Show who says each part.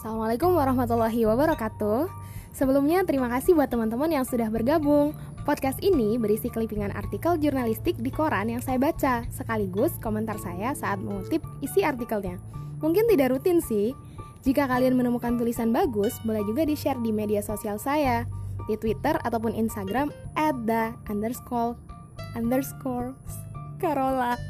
Speaker 1: Assalamualaikum warahmatullahi wabarakatuh. Sebelumnya terima kasih buat teman-teman yang sudah bergabung. Podcast ini berisi kelipingan artikel jurnalistik di koran yang saya baca, sekaligus komentar saya saat mengutip isi artikelnya. Mungkin tidak rutin sih. Jika kalian menemukan tulisan bagus, boleh juga di-share di media sosial saya, di Twitter ataupun Instagram at the underscore underscore Carola.